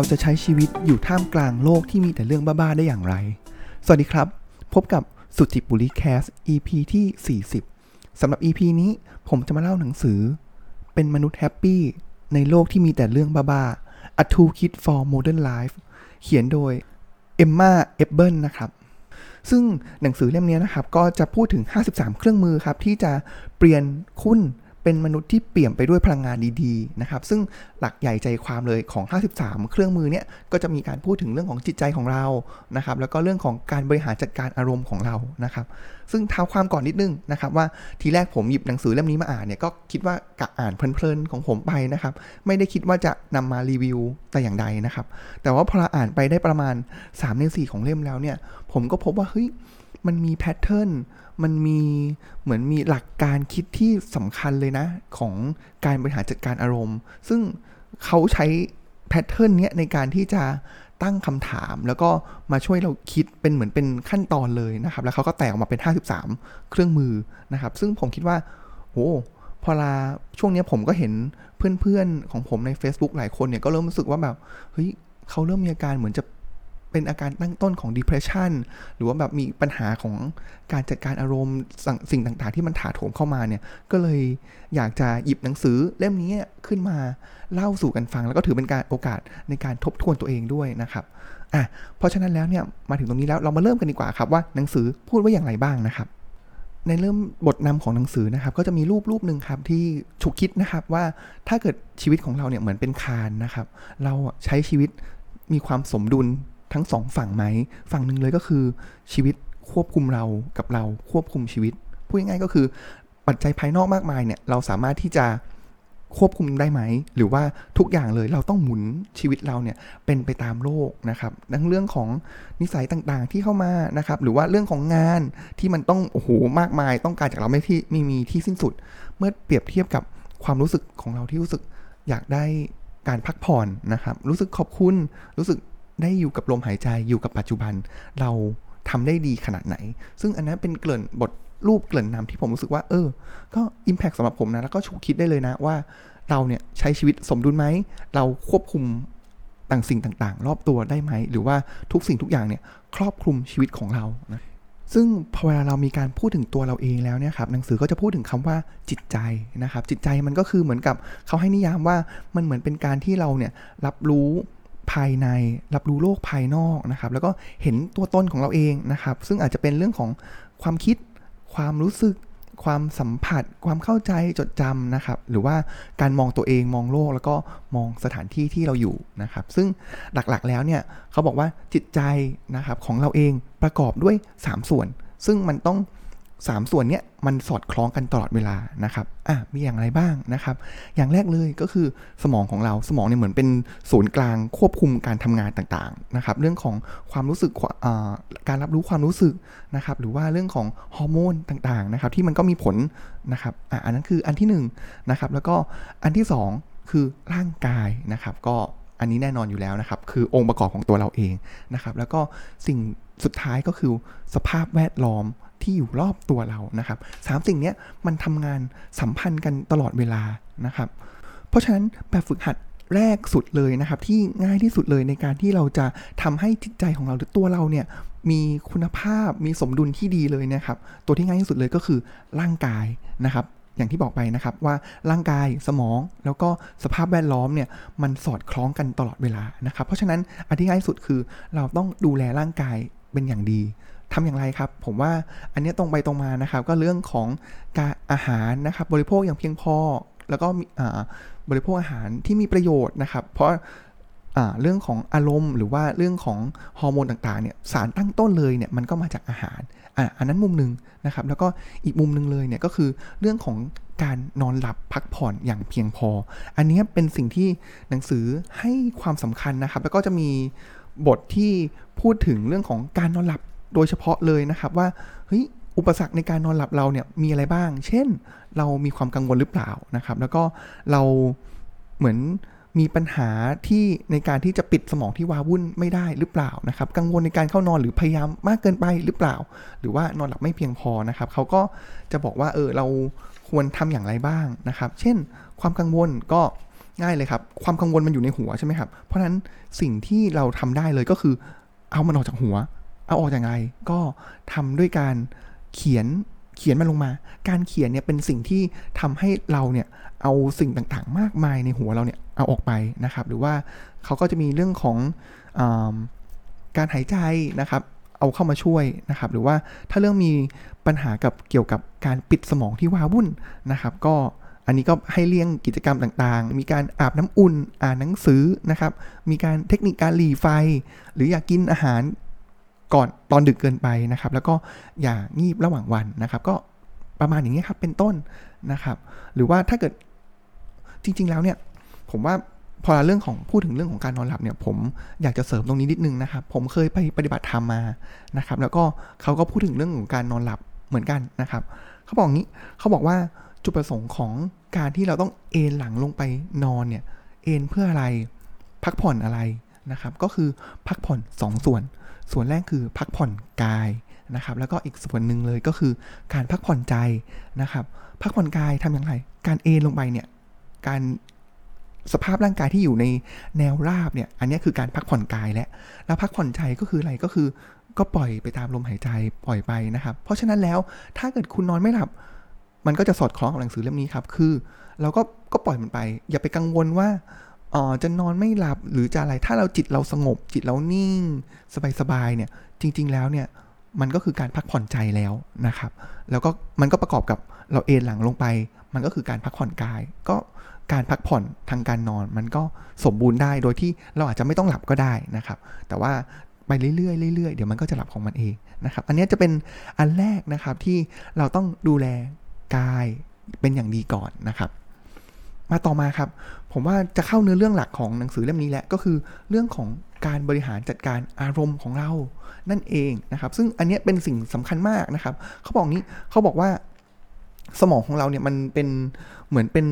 เราจะใช้ชีวิตอยู่ท่ามกลางโลกที่มีแต่เรื่องบ้า ๆ ได้อย่างไร สวัสดีครับ พบกับ SuJiPuLi Cast EP ที่ 40สำหรับ EP นี้ผมจะมาเล่าหนังสือ เป็นมนุษย์ happy ในโลกที่มีแต่เรื่องบ้าๆ A Toolkit for Modern Life เขียนโดย Emma Hepburn นะครับ ซึ่งหนังสือเล่มนี้นะครับ ก็จะพูดถึง 53 เครื่องมือครับ ที่จะเปลี่ยนคุณ เป็นมนุษย์ที่เปี่ยมไปด้วยพลังงานดีๆนะครับ ซึ่งหลักใหญ่ใจความเลยของ 53 เครื่องมือเนี่ยก็จะมีการพูดถึงเรื่องของจิตใจของเรานะครับ แล้วก็เรื่องของการบริหารจัดการอารมณ์ของเรานะครับ ซึ่งเท้าความก่อนนิดนึงนะครับว่าทีแรกผมหยิบหนังสือเล่มนี้มาอ่านเนี่ยก็คิดว่ากะอ่านเพลินๆของผมไปนะครับ ไม่ได้คิดว่าจะนำมารีวิวแต่อย่างใดนะครับ แต่ว่าพออ่านไปได้ประมาณ3ใน4ของเล่มแล้วเนี่ย ผมก็พบว่าเฮ้ยมันมีแพทเทิร์น มันมีเหมือนมีหลักการคิดที่สำคัญเลยนะ ของการบริหารจัดการอารมณ์ ซึ่งเขาใช้แพทเทิร์นนี้ในการที่จะตั้งคำถาม แล้วก็มาช่วยเราคิดเป็นเหมือนเป็นขั้นตอนเลยนะครับ แล้วเขาก็แตกออกมาเป็น 53 เครื่องมือนะครับ ซึ่งผมคิดว่าโอ้พอลาช่วงนี้ผมก็เห็นเพื่อนๆของผมใน Facebook หลายคนเนี่ยก็เริ่มรู้สึกว่าแบบเฮ้ยเขาเริ่มมีอาการเหมือนจะ เป็นอาการตั้งต้นของ depression หรือว่าแบบมีปัญหาของการจัดการอารมณ์สิ่งต่างๆ ที่มันถาโถมเข้ามาเนี่ย ก็เลยอยากจะหยิบหนังสือเล่มนี้ขึ้นมาเล่าสู่กันฟัง แล้วก็ถือเป็นการโอกาสในการทบทวนตัวเองด้วยนะครับอะเพราะฉะนั้นแล้วเนี่ยมาถึงตรงนี้แล้วเรามาเริ่มกันดีกว่าครับว่าหนังสือพูดว่าอย่างไรบ้างนะครับในเริ่มบทนำของหนังสือนะครับ ก็จะมีรูปรูปหนึ่งครับที่ฉุกคิดนะครับว่าถ้าเกิดชีวิตของเราเนี่ยเหมือนเป็นคานนะครับ เราใช้ชีวิตมีความสมดุล ทั้งสองฝั่งไหมฝั่งหนึ่งเลยก็คือชีวิตควบคุมเรากับเราควบคุมชีวิตพูดง่ายๆก็คือปัจจัยภายนอกมากมายเนี่ยเราสามารถที่จะควบคุมได้ไหม หรือว่าทุกอย่างเลยเราต้องหมุนชีวิตเราเนี่ยเป็นไปตามโลกนะครับทั้งเรื่องของนิสัยต่างๆที่เข้ามานะครับ หรือว่าเรื่องของงานที่มันต้องโอ้โหมากมาย ต้องการจากเราไม่ที่ไม่มีที่สิ้นสุด เมื่อเปรียบเทียบกับความรู้สึกของเราที่รู้สึกอยากได้การพักผ่อนนะครับ รู้สึกขอบคุณ รู้สึก ได้อยู่กับลมหายใจอยู่กับปัจจุบัน เราทำได้ดีขนาดไหน ซึ่งอันนั้นเป็นเกลื่นบทรูปเกลื่นนำที่ผมรู้สึกว่า เออ ก็อิมแพคสำหรับผมนะ แล้วก็ฉุกคิดได้เลยนะว่า เราเนี่ยใช้ชีวิตสมดุลไหม เราควบคุมต่างสิ่งต่างๆ รอบตัวได้ไหม หรือว่าทุกสิ่งทุกอย่างเนี่ยครอบคลุมชีวิตของเรานะซึ่งพอเวลาเรามีการพูดถึงตัวเราเองแล้วเนี่ยครับหนังสือก็จะพูดถึงคำว่าจิตใจนะครับ จิตใจมันก็คือเหมือนกับเขาให้นิยามว่ามันเหมือนเป็นการที่เราเนี่ยรับรู้ ภายในรับรู้โลกภายนอกนะครับ แล้วก็เห็นตัวตนของเราเองนะครับ ซึ่งอาจจะเป็นเรื่องของความคิด ความรู้สึก ความสัมผัส ความเข้าใจจดจำนะครับ หรือว่าการมองตัวเองมองโลกแล้วก็มองสถานที่ที่เราอยู่นะครับ ซึ่งหลักๆแล้วเนี่ยเขาบอกว่าจิตใจนะครับของเราเองประกอบด้วย 3 ส่วน ซึ่งมันต้อง 3ส่วนเนี้ยมันสอดคล้องกันตลอดเวลานะครับ อะ มีอย่างไรบ้างนะครับ อย่างแรกเลยก็คือสมองของเรา สมองเนี่ยเหมือนเป็นศูนย์กลางควบคุมการทำงานต่างๆนะครับ เรื่องของความรู้สึกการรับรู้ความรู้สึกนะครับ หรือว่าเรื่องของฮอร์โมนต่างๆนะครับ ที่มันก็มีผลนะครับ อะ อันนั้นคืออันที่1นนะครับ แล้วก็อันที่ 2 คือร่างกายนะครับ ก็อันนี้แน่นอนอยู่แล้วนะครับ คือองค์ประกอบของตัวเราเองนะครับ แล้วก็สิ่งสุดท้ายก็คือสภาพแวดล้อม ที่อยู่รอบตัวเรานะครับสามสิ่งนี้มันทำงานสัมพันธ์กันตลอดเวลานะครับ เพราะฉะนั้นแบบฝึกหัดแรกสุดเลยนะครับ ที่ง่ายที่สุดเลยในการที่เราจะทำให้จิตใจของเราหรือตัวเราเนี่ยมีคุณภาพมีสมดุลที่ดีเลยนะครับ ตัวที่ง่ายที่สุดเลยก็คือร่างกายนะครับ อย่างที่บอกไปนะครับว่าร่างกายสมองแล้วก็สภาพแวดล้อมเนี่ยมันสอดคล้องกันตลอดเวลานะครับ เพราะฉะนั้นอันที่ง่ายที่สุดคือเราต้องดูแลร่างกายเป็นอย่างดี ทำอย่างไรครับ ผมว่าอันนี้ตรงไปตรงมานะครับ ก็เรื่องของการอาหารนะครับ บริโภคอย่างเพียงพอ แล้วก็บริโภคอาหารที่มีประโยชน์นะครับ เพราะเรื่องของอารมณ์หรือว่าเรื่องของฮอร์โมนต่างๆเนี่ยสารตั้งต้นเลยเนี่ยมันก็มาจากอาหารอ่อันนั้นมุมหนึ่งนะครับ แล้วก็อีกมุมหนึ่งเลยเนี่ยก็คือเรื่องของการนอนหลับพักผ่อนอย่างเพียงพอ อันนี้เป็นสิ่งที่หนังสือให้ความสำคัญนะครับ แล้วก็จะมีบทที่พูดถึงเรื่องของการนอนหลับ โดยเฉพาะเลยนะครับว่าเฮ้ยอุปสรรคในการนอนหลับเราเนี่ยมีอะไรบ้าง เช่น เรามีความกังวลหรือเปล่านะครับ แล้วก็เราเหมือนมีปัญหาที่ในการที่จะปิดสมองที่วาวุ่นไม่ได้หรือเปล่านะครับ กังวลในการเข้านอนหรือพยายามมากเกินไปหรือเปล่า หรือว่านอนหลับไม่เพียงพอนะครับเขาก็จะบอกว่าเออเราควรทำอย่างไรบ้างนะครับ เช่น ความกังวลก็ง่ายเลยครับ ความกังวลมันอยู่ในหัวใช่ไหมครับ เพราะฉะนั้นสิ่งที่เราทำได้เลยก็คือเอามันออกจากหัว เอาออกอย่างไรก็ทำด้วยการเขียนเขียนมันลงมา การเขียนเนี่ยเป็นสิ่งที่ทำให้เราเนี่ยเอาสิ่งต่างๆ มากมายในหัวเราเนี่ยเอาออกไปนะครับ หรือว่าเขาก็จะมีเรื่องของอการหายใจนะครับเอาเข้ามาช่วยนะครับ หรือว่าถ้าเรื่องมีปัญหากับเกี่ยวกับการปิดสมองที่ว้าวุ่นนะครับ ก็อันนี้ก็ให้เลี่ยงกิจกรรมต่างๆ มีการอาบน้ำอุ่น อ่านหนังสือนะครับ มีการเทคนิคการหลีไฟ หรืออยากกินอาหาร ก่อนตอนดึกเกินไปนะครับ แล้วก็อย่างีบระหว่างวันนะครับ ก็ประมาณอย่างนี้ครับเป็นต้นนะครับ หรือว่าถ้าเกิดจริง ๆ แล้วเนี่ย ผมว่าพอเรื่องของพูดถึงเรื่องของการนอนหลับเนี่ย ผมอยากจะเสริมตรงนี้นิดนึงนะครับ ผมเคยไปปฏิบัติธรรมมานะครับ แล้วก็เขาก็พูดถึงเรื่องของการนอนหลับเหมือนกันนะครับเขาบอกงี้เขาบอกว่าจุดประสงค์ของการที่เราต้องเอนหลังลงไปนอนเนี่ย เอนเพื่ออะไรพักผ่อนอะไรนะครับ ก็คือพักผ่อน2สส่วน ส่วนแรกคือพักผ่อนกายนะครับ แล้วก็อีกส่วนหนึ่งเลยก็คือการพักผ่อนใจนะครับ พักผ่อนกายทำอย่างไร การเอนลงไปเนี่ย การสภาพร่างกายที่อยู่ในแนวราบเนี่ย อันนี้คือการพักผ่อนกายและ แล้วพักผ่อนใจก็คืออะไรก็คือ ก็ปล่อยไปตามลมหายใจปล่อยไปนะครับ เพราะฉะนั้นแล้วถ้าเกิดคุณนอนไม่หลับ มันก็จะสอดคล้องกับหนังสือเล่มนี้ครับ คือ เราก็ก็ปล่อยมันไป อย่าไปกังวลว่า อ๋อจะนอนไม่หลับหรือจะอะไรถ้าเราจิตเราสงบ จิตเรานิ่ง สบายๆเนี่ยจริง ๆแล้วเนี่ยมันก็คือการพักผ่อนใจแล้วนะครับ แล้วก็มันก็ประกอบกับเราเอนหลังลงไป มันก็คือการพักผ่อนกาย ก็การพักผ่อนทางการนอน มันก็สมบูรณ์ได้โดยที่เราอาจจะไม่ต้องหลับก็ได้นะครับ แต่ว่าไปเรื่อยๆเรื่อยๆเดี๋ยวมันก็จะหลับของมันเองนะครับ อันนี้จะเป็นอันแรกนะครับที่เราต้องดูแลกายเป็นอย่างดีก่อนนะครับ มาต่อมาครับ ผมว่าจะเข้าเนื้อเรื่องหลักของหนังสือเล่มนี้แหละก็คือเรื่องของการบริหารจัดการอารมณ์ของเรานั่นเองนะครับ ซึ่งอันนี้เป็นสิ่งสำคัญมากนะครับเขาบอกนี้เขาบอกว่าสมองของเราเนี่ยมันเป็นเหมือนเป็น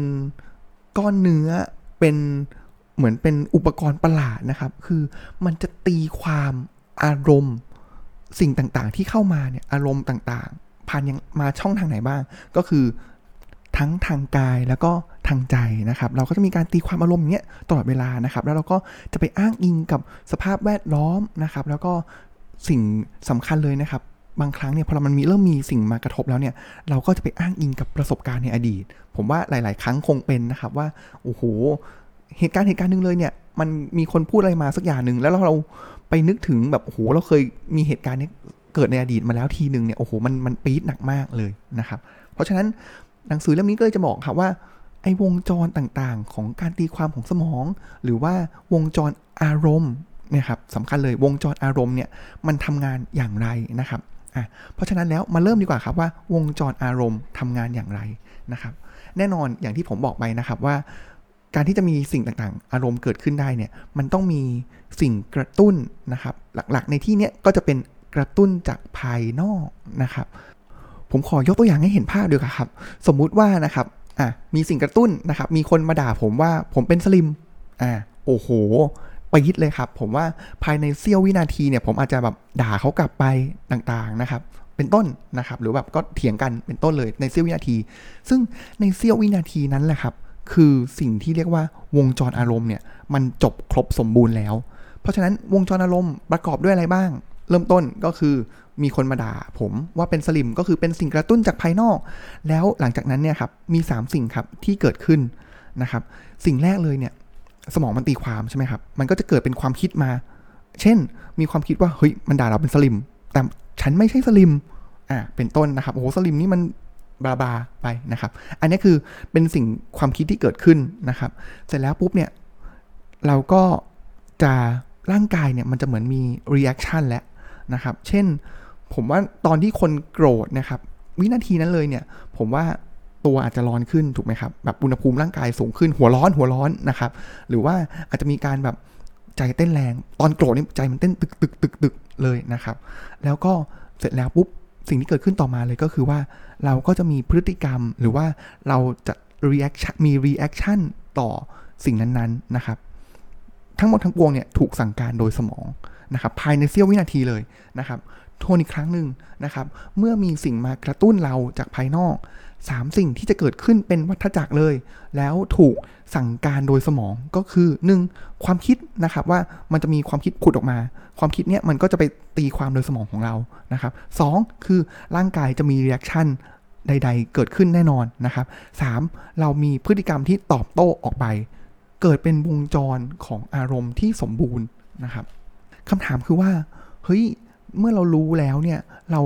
ก้อนเนื้อเป็นเหมือนเป็นอุปกรณ์ประหลาดนะครับ คือมันจะตีความอารมณ์สิ่งต่างๆ ที่เข้ามาเนี่ยอารมณ์ต่างๆ ผ่านยังมาช่องทางไหนบ้าง ก็คือ ทั้งทางกายแล้วก็ทางใจนะครับ เราก็จะมีการตีความอารมณ์อย่างเงี้ยตลอดเวลานะครับ แล้วเราก็จะไปอ้างอิงกับสภาพแวดล้อมนะครับ แล้วก็สิ่งสำคัญเลยนะครับบางครั้งเนี่ยพอมันมีเริ่มมีสิ่งมากระทบแล้วเนี่ยเราก็จะไปอ้างอิงกับประสบการณ์ในอดีต ผมว่าหลาย ๆ ครั้งคงเป็นนะครับว่าโอ้โหเหตุการณ์เหตุการณ์หนึ่งเลยเนี่ยมันมีคนพูดอะไรมาสักอย่างหนึ่งแล้วเราไปนึกถึงแบบโอ้โหเราเคยมีเหตุการณ์นี้เกิดในอดีตมาแล้วทีหนึ่งเนี่ยโอ้โหมันมันปี๊ดหนักมากเลยนะครับ เพราะฉะนั้น หนังสือเล่มนี้ก็เลยจะบอกครับว่า ไอ้วงจรต่างๆ ของการตีความของสมอง หรือว่าวงจรอารมณ์นี่ยครับสำคัญเลยวงจรอารมณ์เนี่ยมันทำงานอย่างไรนะครับอะเพราะฉะนั้นแล้วมาเริ่มดีกว่าครับว่าวงจรอารมณ์ทำงานอย่างไรนะครับ แน่นอนอย่างที่ผมบอกไปนะครับว่า การที่จะมีสิ่งต่างๆ อารมณ์เกิดขึ้นได้เนี่ยมันต้องมีสิ่งกระตุ้นนะครับ หลักๆ ในที่นี้ก็จะเป็นกระตุ้นจากภายนอกนะครับ ผมขอยกตัวอย่างให้เห็นภาพดีกว่าครับ สมมุติว่านะครับอะมีสิ่งกระตุ้นนะครับ มีคนมาด่าผมว่าผมเป็นสลิมอ่าโอ้โหปยิดเลยครับ ผมว่าภายในเสี้ยววินาทีเนี่ย ผมอาจจะแบบด่าเขากลับไปต่างๆนะครับ เป็นต้นนะครับ หรือแบบก็เถียงกันเป็นต้นเลยในเสี้ยววินาที ซึ่งในเสี้ยววินาทีนั้นแหละครับ คือสิ่งที่เรียกว่าวงจรอารมณ์เนี่ย มันจบครบสมบูรณ์แล้ว เพราะฉะนั้นวงจรอารมณ์ประกอบด้วยอะไรบ้าง เริ่มต้นก็คือมีคนมาด่าผมว่าเป็นสลิมก็คือเป็นสิ่งกระตุ้นจากภายนอก แล้วหลังจากนั้นเนี่ยครับมี 3 สิ่งครับที่เกิดขึ้นนะครับ สิ่งแรกเลยเนี่ยสมองมันตีความใช่ไหมครับ มันก็จะเกิดเป็นความคิดมา เช่น มีความคิดว่าเฮ้ยมันด่าเราเป็นสลิม แต่ฉันไม่ใช่สลิม อ่า เป็นต้นนะครับ โอ้โห สลิมนี่มันบาบาไปนะครับ อันนี้คือเป็นสิ่งความคิดที่เกิดขึ้นนะครับ เสร็จแล้วปุ๊บเนี่ย เราก็จะร่างกายเนี่ยมันจะเหมือนมี reaction แล้ว นะครับ เช่น ผมว่าตอนที่คนโกรธนะครับ วินาทีนั้นเลยเนี่ย ผมว่าตัวอาจจะร้อนขึ้นถูกไหมครับ แบบอุณหภูมิร่างกายสูงขึ้นหัวร้อนหัวร้อนนะครับ หรือว่าอาจจะมีการแบบใจเต้นแรง ตอนโกรธนี่ใจมันเต้นตึกตึกตึกตึกเลยนะครับ แล้วก็เสร็จแล้วปุ๊บสิ่งที่เกิดขึ้นต่อมาเลยก็คือว่าเราก็จะมีพฤติกรรมหรือว่าเราจะ reaction มี reaction ต่อสิ่งนั้นๆนะครับ ทั้งหมดทั้งปวงเนี่ยถูกสั่งการโดยสมอง นะครับภายในเสี้ยววินาทีเลยนะครับทวนอีกครั้งหนึ่งนะครับ เมื่อมีสิ่งมากระตุ้นเราจากภายนอก 3 สิ่งที่จะเกิดขึ้นเป็นวัฏจักรเลย แล้วถูกสั่งการโดยสมองก็คือ 1. ความคิดนะครับว่ามันจะมีความคิดผุดออกมา ความคิดเนี้ยมันก็จะไปตีความโดยสมองของเรานะครับ2. คือร่างกายจะมี reaction ใด ๆ เกิดขึ้นแน่นอนนะครับ 3. เรามีพฤติกรรมที่ตอบโต้ออกไป เกิดเป็นวงจรของอารมณ์ที่สมบูรณ์นะครับ คำถามคือว่า เฮ้ย เมื่อเรารู้แล้วเนี่ย เรา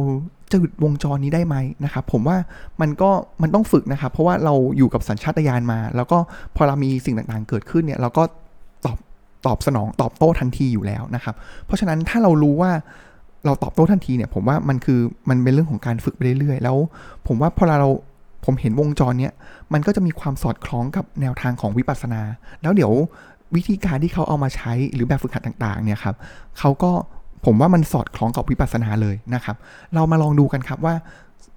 จะหยุดวงจรนี้ได้ไหมนะครับ ผมว่ามันก็มันต้องฝึกนะครับ เพราะว่าเราอยู่กับสัญชาตญาณมา แล้วก็พอเรามีสิ่งต่างๆเกิดขึ้นเนี่ย เราก็ตอบตอบสนองตอบโต้ทันทีอยู่แล้วนะครับ เพราะฉะนั้นถ้าเรารู้ว่าเราตอบโต้ทันทีเนี่ย ผมว่ามันคือมันเป็นเรื่องของการฝึกไปเรื่อยๆ แล้ว ผมว่าพอเราผมเห็นวงจรเนี้ยมันก็จะมีความสอดคล้องกับแนวทางของวิปัสสนา แล้วเดี๋ยว วิธีการที่เขาเอามาใช้หรือแบบฝึกหัดต่างๆเนี่ยครับเขาก็ผมว่ามันสอดคล้องกับวิปัสสนาเลยนะครับ เรามาลองดูกันครับว่า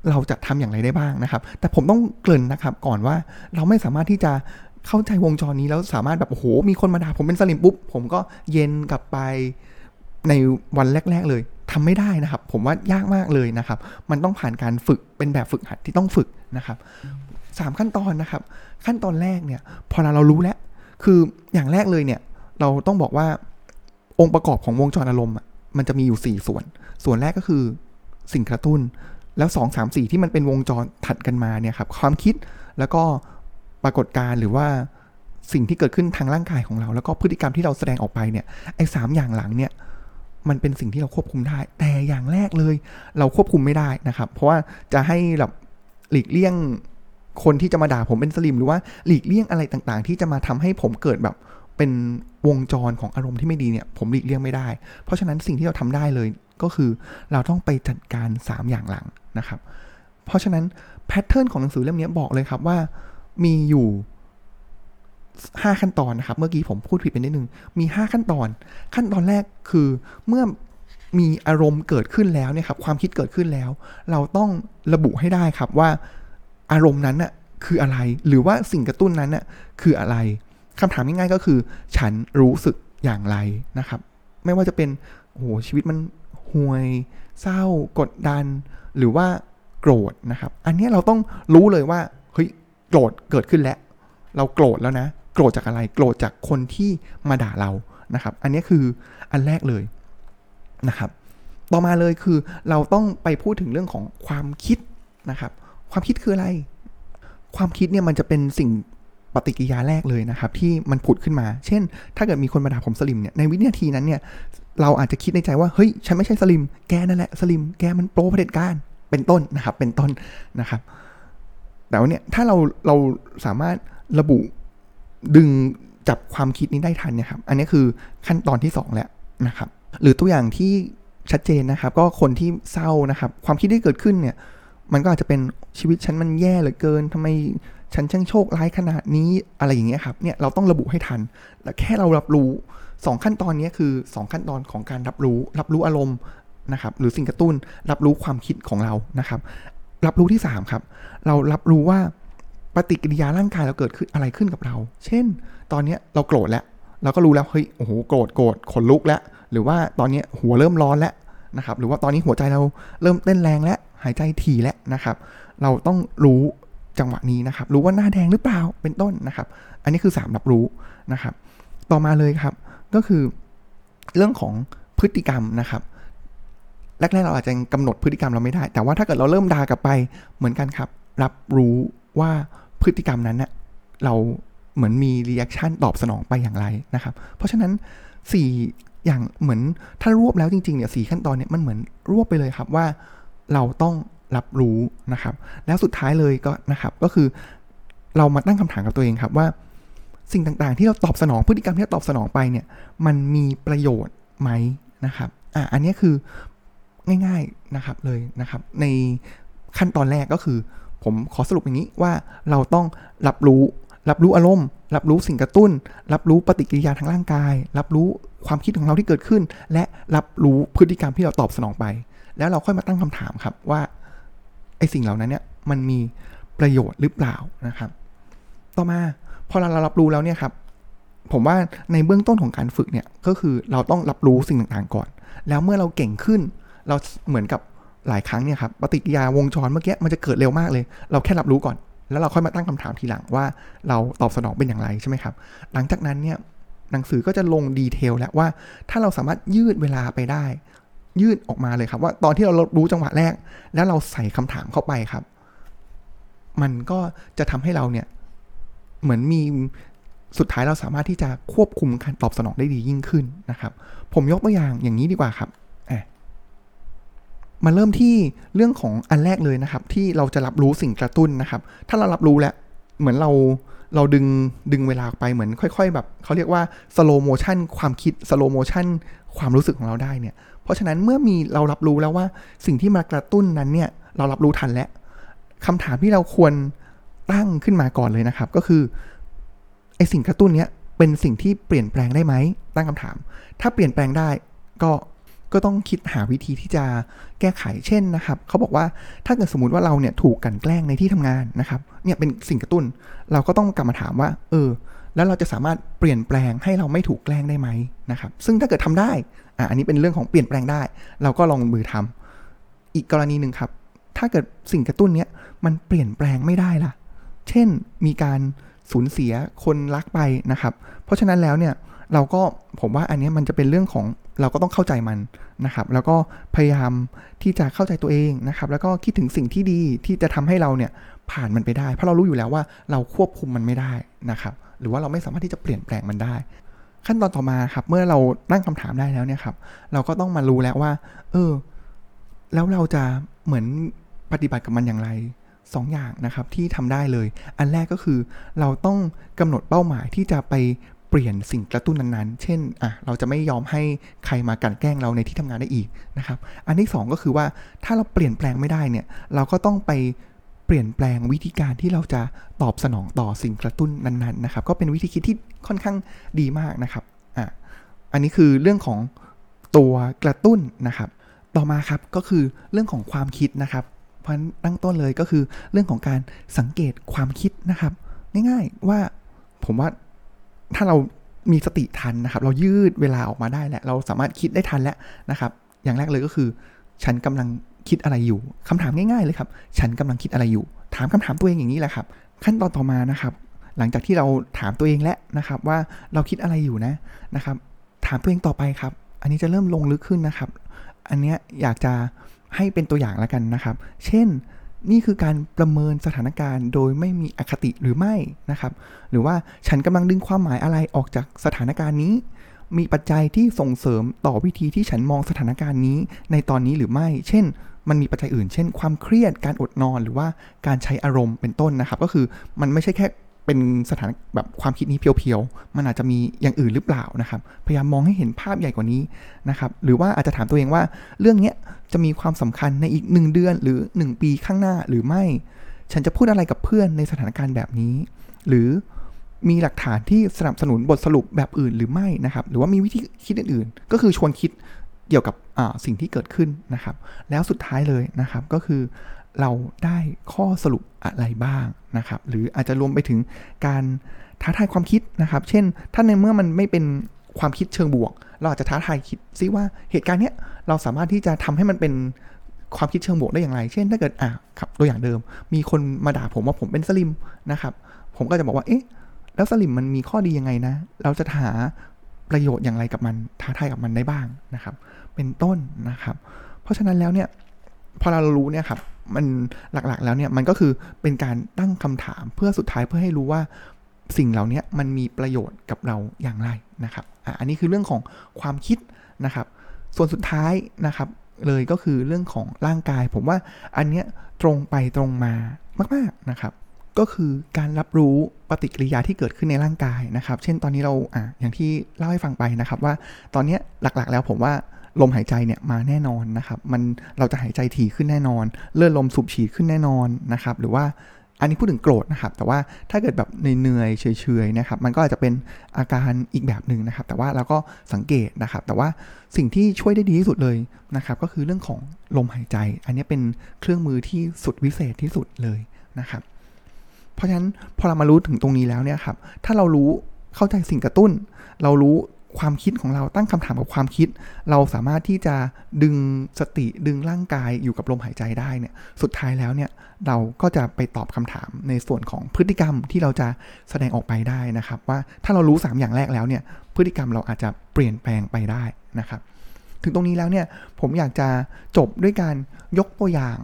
เราจะทำอย่างไรได้บ้างนะครับ แต่ผมต้องเกริ่นนะครับก่อนว่าเราไม่สามารถที่จะเข้าใจวงจรนี้แล้วสามารถแบบโอ้โหมีคนมาด่าผมเป็นสลิมปุ๊บผมก็เย็นกลับไปในวันแรก ๆ เลยทำไม่ได้นะครับ ผมว่ายากมากเลยนะครับ มันต้องผ่านการฝึกเป็นแบบฝึกหัดที่ต้องฝึกนะครับสามขั้นตอนนะครับ ขั้นตอนแรกเนี่ย พอเราเรารู้แล้ว คืออย่างแรกเลยเนี่ย เราต้องบอกว่าองค์ประกอบของวงจรอารมณ์มันจะมีอยู่ 4 ส่วน ส่วนแรกก็คือสิ่งกระตุ้น แล้ว 2 3 4 ที่มันเป็นวงจรถัดกันมาเนี่ยครับ ความคิดแล้วก็ปรากฏการหรือว่าสิ่งที่เกิดขึ้นทางร่างกายของเรา แล้วก็พฤติกรรมที่เราแสดงออกไปเนี่ยไอ้สามอย่างหลังเนี่ยมันเป็นสิ่งที่เราควบคุมได้ แต่อย่างแรกเลย เราควบคุมไม่ได้นะครับ เพราะว่าจะให้แบบหลีกเลี่ยง คนที่จะมาด่าผมเป็นสลิมหรือว่าหลีกเลี่ยงอะไรต่างๆ ที่จะมาทำให้ผมเกิดแบบเป็นวงจรของอารมณ์ที่ไม่ดีเนี่ย ผมหลีกเลี่ยงไม่ได้ เพราะฉะนั้นสิ่งที่เราทำได้เลยก็คือเราต้องไปจัดการ 3 อย่างหลังนะครับ เพราะฉะนั้นแพทเทิร์นของหนังสือเล่มนี้บอกเลยครับว่ามีอยู่ 5 ขั้นตอนนะครับ เมื่อกี้ผมพูดผิดไปนิดนึง มี 5 ขั้นตอน ขั้นตอนแรกคือเมื่อมีอารมณ์เกิดขึ้นแล้วเนี่ยครับความคิดเกิดขึ้นแล้ว เราต้องระบุให้ได้ครับว่า อารมณ์นั้นน่ะคืออะไร หรือว่าสิ่งกระตุ้นนั้นน่ะคืออะไรคำถามง่ายๆก็คือ ฉันรู้สึกอย่างไรนะครับ ไม่ว่าจะเป็นโอ้โหชีวิตมันห่วย เศร้ากดดัน หรือว่าโกรธนะครับ อันนี้เราต้องรู้เลยว่าเฮ้ยโกรธเกิดขึ้นแล้ว เราโกรธแล้วนะ โกรธจากอะไร โกรธจากคนที่มาด่าเรานะครับ อันนี้คืออันแรกเลยนะครับ ต่อมาเลยคือเราต้องไปพูดถึงเรื่องของความคิดนะครับ ความคิดคืออะไร ความคิดเนี่ยมันจะเป็นสิ่งปฏิกิริยาแรกเลยนะครับ ที่มันผุดขึ้นมา เช่น ถ้าเกิดมีคนมาด่าผมสลิมเนี่ยในวินาทีนั้นเนี่ยเราอาจจะคิดในใจว่าเฮ้ยฉันไม่ใช่สลิม แกนั่นแหละสลิม แกมันโปรเผด็จการเป็นต้นนะครับ เป็นต้นนะครับ แต่ว่าเนี่ยถ้าเราเราสามารถระบุดึงจับความคิดนี้ได้ทันเนี่ยครับ อันนี้คือขั้นตอนที่ 2 แล้วนะครับ หรือตัวอย่างที่ชัดเจนนะครับ ก็คนที่เศร้านะครับ ความคิดที่เกิดขึ้นเนี่ย มันก็อาจจะเป็นชีวิตฉันมันแย่เหลือเกินทำไมฉันช่างโชคร้ายขนาดนี้อะไรอย่างเงี้ยครับเนี่ยเราต้องระบุให้ทัน และแค่เรารับรู้ 2 ขั้นตอนนี้คือ 2 ขั้นตอนของการรับรู้ รับรู้อารมณ์นะครับหรือสิ่งกระตุ้นรับรู้ความคิดของเรานะครับ รับรู้ที่3ครับเรารับรู้ว่าปฏิกิริยาร่างกายเราเกิดขึ้นอะไรขึ้นกับเรา เช่น ตอนนี้เราโกรธแล้ว เราก็รู้แล้วเฮ้ยโอ้โหโกรธโกรธขนลุกแล้ว หรือว่าตอนนี้หัวเริ่มร้อนแล้วนะครับ หรือว่าตอนนี้หัวใจเราเริ่มเต้นแรงแล้ว หายใจถี่แล้วนะครับ เราต้องรู้จังหวะนี้นะครับ รู้ว่าหน้าแดงหรือเปล่าเป็นต้นนะครับ อันนี้คือ 3 รับรู้นะครับ ต่อมาเลยครับ ก็คือเรื่องของพฤติกรรมนะครับแรกๆเราอาจจะกำหนดพฤติกรรมเราไม่ได้ แต่ว่าถ้าเกิดเราเริ่มด่ากลับไปเหมือนกันครับ รับรู้ว่าพฤติกรรมนั้นเนี่ยเราเหมือนมี reaction ตอบสนองไปอย่างไรนะครับ เพราะฉะนั้น 4 อย่างเหมือนถ้ารวบแล้วจริงๆเนี่ยสี่ขั้นตอนเนี่ยมันเหมือนรวบไปเลยครับว่า เราต้องรับรู้นะครับ แล้วสุดท้ายเลยก็นะครับ ก็คือเรามาตั้งคำถามกับตัวเองครับว่า สิ่งต่างๆ ที่เราตอบสนองพฤติกรรมที่เราตอบสนองไปเนี่ย มันมีประโยชน์ไหมนะครับ อะอันนี้คือง่าย ๆนะครับเลยนะครับ ในขั้นตอนแรกก็คือ ผมขอสรุปอย่างนี้ว่าเราต้องรับรู้ รับรู้อารมณ์ รับรู้สิ่งกระตุ้น รับรู้ปฏิกิริยาทางร่างกาย รับรู้ความคิดของเราที่เกิดขึ้น และรับรู้พฤติกรรมที่เราตอบสนองไป แล้วเราค่อยมาตั้งคำถามครับว่าไอสิ่งเหล่านั้นเนี่ยมันมีประโยชน์หรือเปล่านะครับ ต่อมาพอเรารับรู้แล้วเนี่ยครับผมว่าในเบื้องต้นของการฝึกเนี่ยก็คือเราต้องรับรู้สิ่งต่างๆก่อน แล้วเมื่อเราเก่งขึ้น เราเหมือนกับหลายครั้งเนี่ยครับปฏิกิริยาวงจรเมื่อกี้มันจะเกิดเร็วมากเลย เราแค่รับรู้ก่อน แล้วเราค่อยมาตั้งคำถามทีหลังว่าเราตอบสนองเป็นอย่างไรใช่ไหมครับ หลังจากนั้นเนี่ยหนังสือก็จะลงดีเทลแล้วว่าถ้าเราสามารถยืดเวลาไปได้ ยืดออกมาเลยครับ ว่าตอนที่เรารู้จังหวะแรก แล้วเราใส่คำถามเข้าไปครับ มันก็จะทำให้เราเนี่ย เหมือนมีสุดท้ายเราสามารถที่จะควบคุมการตอบสนองได้ดียิ่งขึ้นนะครับ ผมยกตัวอย่างอย่างนี้ดีกว่าครับมาเริ่มที่เรื่องของอันแรกเลยนะครับ ที่เราจะรับรู้สิ่งกระตุ้นนะครับ ถ้าเรารับรู้แล้วเหมือนเราเราดึงดึงเวลาไปเหมือนค่อย ๆ แบบเขาเรียกว่าslow motion ความคิด slow motion ความรู้สึกของเราได้เนี่ย เพราะฉะนั้นเมื่อมีเรารับรู้แล้วว่าสิ่งที่มากระตุ้นนั้นเนี่ยเรารับรู้ทันแล้วคำถามที่เราควรตั้งขึ้นมาก่อนเลยนะครับ ก็คือไอ้สิ่งกระตุ้นเนี้ยเป็นสิ่งที่เปลี่ยนแปลงได้ไหมตั้งคำถาม ถ้าเปลี่ยนแปลงได้ก็ก็ต้องคิดหาวิธีที่จะแก้ไขเช่นนะครับเขาบอกว่าถ้าเกิดสมมติว่าเราเนี่ยถูกกันแกล้งในที่ทำงานนะครับเนี่ยเป็นสิ่งกระตุ้น เราก็ต้องกลับมาถามว่า เออ แล้วเราจะสามารถเปลี่ยนแปลงให้เราไม่ถูกแกล้งได้ไหมนะครับ ซึ่งถ้าเกิดทำได้อะอันนี้เป็นเรื่องของเปลี่ยนแปลงได้ เราก็ลองมือทำอีกกรณีหนึ่งครับ ถ้าเกิดสิ่งกระตุ้นเนี้ยมันเปลี่ยนแปลงไม่ได้ล่ะ เช่นมีการสูญเสียคนรักไปนะครับ เพราะฉะนั้นแล้วเนี่ยเราก็ผมว่าอันนี้มันจะเป็นเรื่องของเราก็ต้องเข้าใจมันนะครับ แล้วก็พยายามที่จะเข้าใจตัวเองนะครับ แล้วก็คิดถึงสิ่งที่ดีที่จะทำให้เราเนี่ยผ่านมันไปได้ เพราะเรารู้อยู่แล้วว่าเราควบคุมมันไม่ได้นะครับ หรือว่าเราไม่สามารถที่จะเปลี่ยนแปลงมันได้ ขั้นตอนต่อมาครับเมื่อเราตั้งคำถามได้แล้วเนี่ยครับ เราก็ต้องมารู้แล้วว่า เออ แล้วเราจะเหมือนปฏิบัติกับมันอย่างไร2ออย่างนะครับที่ทำได้เลย อันแรกก็คือเราต้องกำหนดเป้าหมายที่จะไปเปลี่ยนสิ่งกระตุ้นนั้นๆ เช่นอะเราจะไม่ยอมให้ใครมากันแกล้งเราในที่ทำงานได้อีกนะครับ อันที่ 2 ก็คือว่าถ้าเราเปลี่ยนแปลงไม่ได้เนี่ย เราก็ต้องไป เปลี่ยนแปลงวิธีการที่เราจะตอบสนองต่อสิ่งกระตุ้นนั้นๆนะครับ ก็เป็นวิธีคิดที่ค่อนข้างดีมากนะครับอะอันนี้คือเรื่องของตัวกระตุ้นนะครับ ต่อมาครับก็คือเรื่องของความคิดนะครับ เพราะตั้งต้นเลยก็คือเรื่องของการสังเกตความคิดนะครับ ง่ายๆว่าผมว่าถ้าเรามีสติทันนะครับ เรายืดเวลาออกมาได้แหละ เราสามารถคิดได้ทันแล้วนะครับ อย่างแรกเลยก็คือ ฉันกำลัง คิดอะไรอยู่คำถามง่าย ๆ เลยครับ ฉันกำลังคิดอะไรอยู่ ถามคำถามตัวเองอย่างนี้แหละครับ ขั้นตอนต่อมานะครับ หลังจากที่เราถามตัวเองแล้วนะครับ ว่าเราคิดอะไรอยู่นะนะครับ ถามตัวเองต่อไปครับ อันนี้จะเริ่มลงลึกขึ้นนะครับ อันนี้อยากจะให้เป็นตัวอย่างแล้วกันนะครับ เช่นนี่คือการประเมินสถานการณ์โดยไม่มีอคติหรือไม่นะครับ หรือว่าฉันกำลังดึงความหมายอะไรออกจากสถานการณ์นี้ มีปัจจัยที่ส่งเสริมต่อวิธีที่ฉันมองสถานการณ์นี้ในตอนนี้หรือไม่ เช่น มันมีปัจจัยอื่น เช่น ความเครียด การอดนอน หรือว่าการใช้อารมณ์เป็นต้นนะครับ ก็คือมันไม่ใช่แค่เป็นสถานแบบความคิดนี้เพียวๆ มันอาจจะมีอย่างอื่นหรือเปล่านะครับ พยายามมองให้เห็นภาพใหญ่กว่านี้นะครับ หรือว่าอาจจะถามตัวเองว่าเรื่องนี้จะมีความสำคัญในอีกหนึ่งเดือนหรือ 1 ปีข้างหน้าหรือไม่ ฉันจะพูดอะไรกับเพื่อนในสถานการณ์แบบนี้ หรือ มีหลักฐานที่สนับสนุนบทสรุปแบบอื่นหรือไม่นะครับ หรือว่ามีวิธีคิดอื่นๆ ก็คือชวนคิดเกี่ยวกับสิ่งที่เกิดขึ้นนะครับ แล้วสุดท้ายเลยนะครับก็คือเราได้ข้อสรุปอะไรบ้างนะครับ หรืออาจจะรวมไปถึงการท้าทายความคิดนะครับ เช่น ถ้าในเมื่อมันไม่เป็นความคิดเชิงบวก เราอาจจะท้าทายคิดซิว่าเหตุการณ์เนี้ยเราสามารถที่จะทำให้มันเป็นความคิดเชิงบวกได้อย่างไร เช่น ถ้าเกิดอะครับตัวอย่างเดิม มีคนมาด่าผมว่าผมเป็นสลิมนะครับ ผมก็จะบอกว่าเอ๊ะ แล้วสลิมมันมีข้อดียังไงนะ เราจะหาประโยชน์อย่างไรกับมันท้าทายกับมันได้บ้างนะครับ เป็นต้นนะครับ เพราะฉะนั้นแล้วเนี่ยพอเรารู้เนี่ยครับมันหลักๆแล้วเนี่ยมันก็คือเป็นการตั้งคำถามเพื่อสุดท้ายเพื่อให้รู้ว่าสิ่งเหล่านี้มันมีประโยชน์กับเราอย่างไรนะครับออันนี้คือเรื่องของความคิดนะครับ ส่วนสุดท้ายนะครับ เลยก็คือเรื่องของร่างกาย ผมว่าอันเนี้ยตรงไปตรงมามาก ๆนะครับ ก็คือการรับรู้ปฏิกิริยาที่เกิดขึ้นในร่างกายนะครับ เช่นตอนนี้เราอะอย่างที่เล่าให้ฟังไปนะครับ ว่าตอนนี้หลักๆ แล้วผมว่าลมหายใจเนี่ยมาแน่นอนนะครับ มันเราจะหายใจถี่ขึ้นแน่นอน เลือดลมสูบฉีดขึ้นแน่นอนนะครับ หรือว่าอันนี้พูดถึงโกรธนะครับ แต่ว่าถ้าเกิดแบบเหนื่อยเฉยๆนะครับ มันก็อาจจะเป็นอาการอีกแบบหนึ่งนะครับ แต่ว่าเราก็สังเกตนะครับ แต่ว่าสิ่งที่ช่วยได้ดีที่สุดเลยนะครับ ก็คือเรื่องของลมหายใจ อันนี้เป็นเครื่องมือที่สุดวิเศษที่สุดเลยนะครับ เพราะฉะนั้นพอเรามารู้ถึงตรงนี้แล้วเนี่ยครับ ถ้าเรารู้เข้าใจสิ่งกระตุ้น เรารู้ความคิดของเราตั้งคำถามกับความคิด เราสามารถที่จะดึงสติดึงร่างกายอยู่กับลมหายใจได้เนี่ย สุดท้ายแล้วเนี่ยเราก็จะไปตอบคำถามในส่วนของพฤติกรรมที่เราจะแสดงออกไปได้นะครับ ว่าถ้าเรารู้ 3 อย่างแรกแล้วเนี่ยพฤติกรรมเราอาจจะเปลี่ยนแปลงไปได้นะครับ ถึงตรงนี้แล้วเนี่ยผมอยากจะจบด้วยการยกตัวอย่าง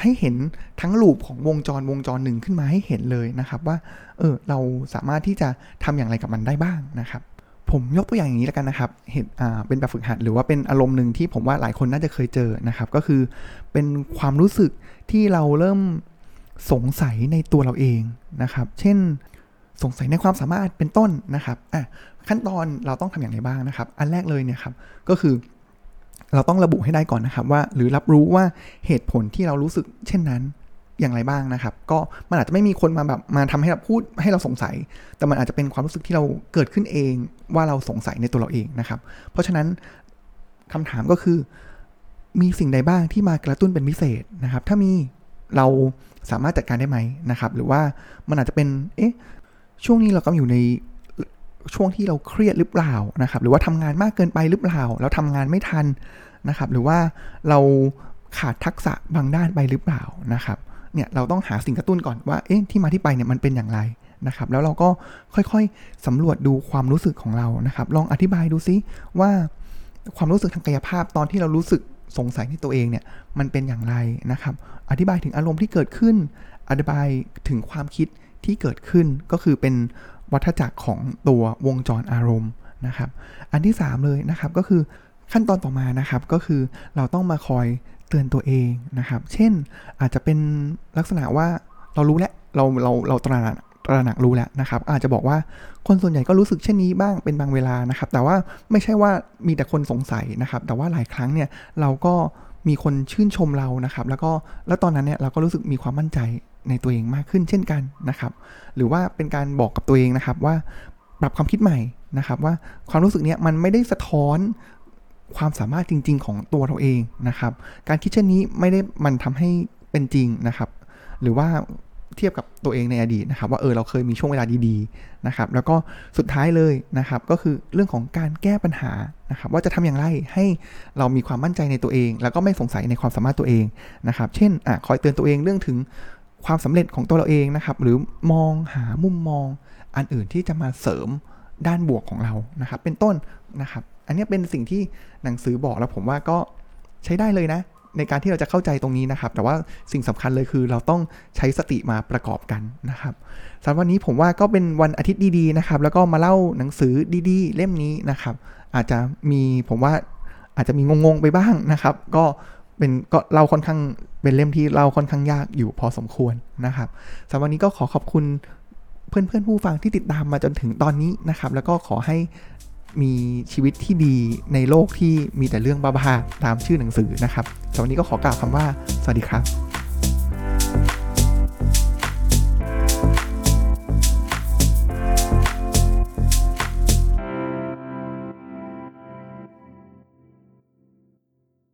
ให้เห็นทั้งลูปของวงจรวงจรหนึ่งขึ้นมาให้เห็นเลยนะครับ ว่าเออเราสามารถที่จะทำอย่างไรกับมันได้บ้างนะครับ ผมยกตัวอย่างอย่างนี้แล้วกันนะครับเห็นอ่าเป็นแบบฝึกหัดหรือว่าเป็นอารมณ์หนึ่งที่ผมว่าหลายคนน่าจะเคยเจอนะครับ ก็คือเป็นความรู้สึกที่เราเริ่มสงสัยในตัวเราเองนะครับ เช่นสงสัยในความสามารถเป็นต้นนะครับอะขั้นตอนเราต้องทำอย่างไรบ้างนะครับ อันแรกเลยเนี่ยครับก็คือ เราต้องระบุให้ได้ก่อนนะครับว่า หรือรับรู้ว่าเหตุผลที่เรารู้สึกเช่นนั้นอย่างไรบ้างนะครับ ก็มันอาจจะไม่มีคนมาแบบมาทำให้เราพูดให้เราสงสัย แต่มันอาจจะเป็นความรู้สึกที่เราเกิดขึ้นเองว่าเราสงสัยในตัวเราเองนะครับ เพราะฉะนั้นคำถามก็คือ มีสิ่งใดบ้างที่มากระตุ้นเป็นพิเศษนะครับ ถ้ามีเราสามารถจัดการได้ไหมนะครับ หรือว่ามันอาจจะเป็น เอ๊ะ ช่วงนี้เราก็อยู่ใน ช่วงที่เราเครียดหรือเปล่านะครับ หรือว่าทำงานมากเกินไปหรือเปล่าแล้วทำงานไม่ทันนะครับ หรือว่าเราขาดทักษะบางด้านไปหรือเปล่านะครับ เนี่ยเราต้องหาสิ่งกระตุ้นก่อนว่า เอ๊ะที่มาที่ไปเนี่ยมันเป็นอย่างไรนะครับ แล้วเราก็ค่อยๆสำรวจดูความรู้สึกของเรานะครับ ลองอธิบายดูซิว่าความรู้สึกทางกายภาพตอนที่เรารู้สึกสงสัยในตัวเองเนี่ยมันเป็นอย่างไรนะครับ อธิบายถึงอารมณ์ที่เกิดขึ้น อธิบายถึงความคิดที่เกิดขึ้นก็คือเป็น วัฏจักรของตัววงจรอารมณ์นะครับ อันที่ 3 เลยนะครับก็คือขั้นตอนต่อมานะครับก็คือเราต้องมาคอยเตือนตัวเองนะครับ เช่นอาจจะเป็นลักษณะว่าเรารู้แล้วเราเราเราตระหนักตระหนักรู้แล้วนะครับ อาจจะบอกว่าคนส่วนใหญ่ก็รู้สึกเช่นนี้บ้างเป็นบางเวลานะครับ แต่ว่าไม่ใช่ว่ามีแต่คนสงสัยนะครับ แต่ว่าหลายครั้งเนี่ยเราก็มีคนชื่นชมเรานะครับ แล้วก็แล้วตอนนั้นเนี่ยเราก็รู้สึกมีความมั่นใจ ในตัวเองมากขึ้นเช่นกันนะครับ หรือว่าเป็นการบอกกับตัวเองนะครับว่าปรับความคิดใหม่นะครับ ว่าความรู้สึกเนี้ยมันไม่ได้สะท้อนความสามารถจริง ๆ ของตัวเราเองนะครับ การคิดเช่นนี้ไม่ได้มันทำให้เป็นจริงนะครับ หรือว่าเทียบกับตัวเองในอดีตนะครับ ว่าเออเราเคยมีช่วงเวลาดีๆนะครับ แล้วก็สุดท้ายเลยนะครับ ก็คือเรื่องของการแก้ปัญหานะครับ ว่าจะทำอย่างไรให้เรามีความมั่นใจในตัวเอง แล้วก็ไม่สงสัยในความสามารถตัวเองนะครับ เช่นอะคอยเตือนตัวเองเรื่องถึง ความสำเร็จของตัวเราเองนะครับ หรือมองหามุมมองอันอื่นที่จะมาเสริมด้านบวกของเรานะครับ เป็นต้นนะครับ อันนี้เป็นสิ่งที่หนังสือบอกแล้วผมว่าก็ใช้ได้เลยนะ ในการที่เราจะเข้าใจตรงนี้นะครับ แต่ว่าสิ่งสำคัญเลยคือเราต้องใช้สติมาประกอบกันนะครับสำหรับวันนี้ผมว่าก็เป็นวันอาทิตย์ดีๆนะครับ แล้วก็มาเล่าหนังสือดีๆ เล่มนี้นะครับ อาจจะมีผมว่าอาจจะมีงงๆไปบ้างนะครับ ก็เป็นก็เล่าค่อนข้าง เป็นเล่มที่เล่าค่อนข้างยากอยู่พอสมควรนะครับสำหรับวันนี้ก็ขอขอบคุณเพื่อนๆผู้ฟังที่ติดตามมาจนถึงตอนนี้นะครับ แล้วก็ขอให้มีชีวิตที่ดีในโลกที่มีแต่เรื่องบ้าๆตามชื่อหนังสือนะครับสำหรับวันนี้ก็ขอกล่าวคำว่า สวัสดีครับ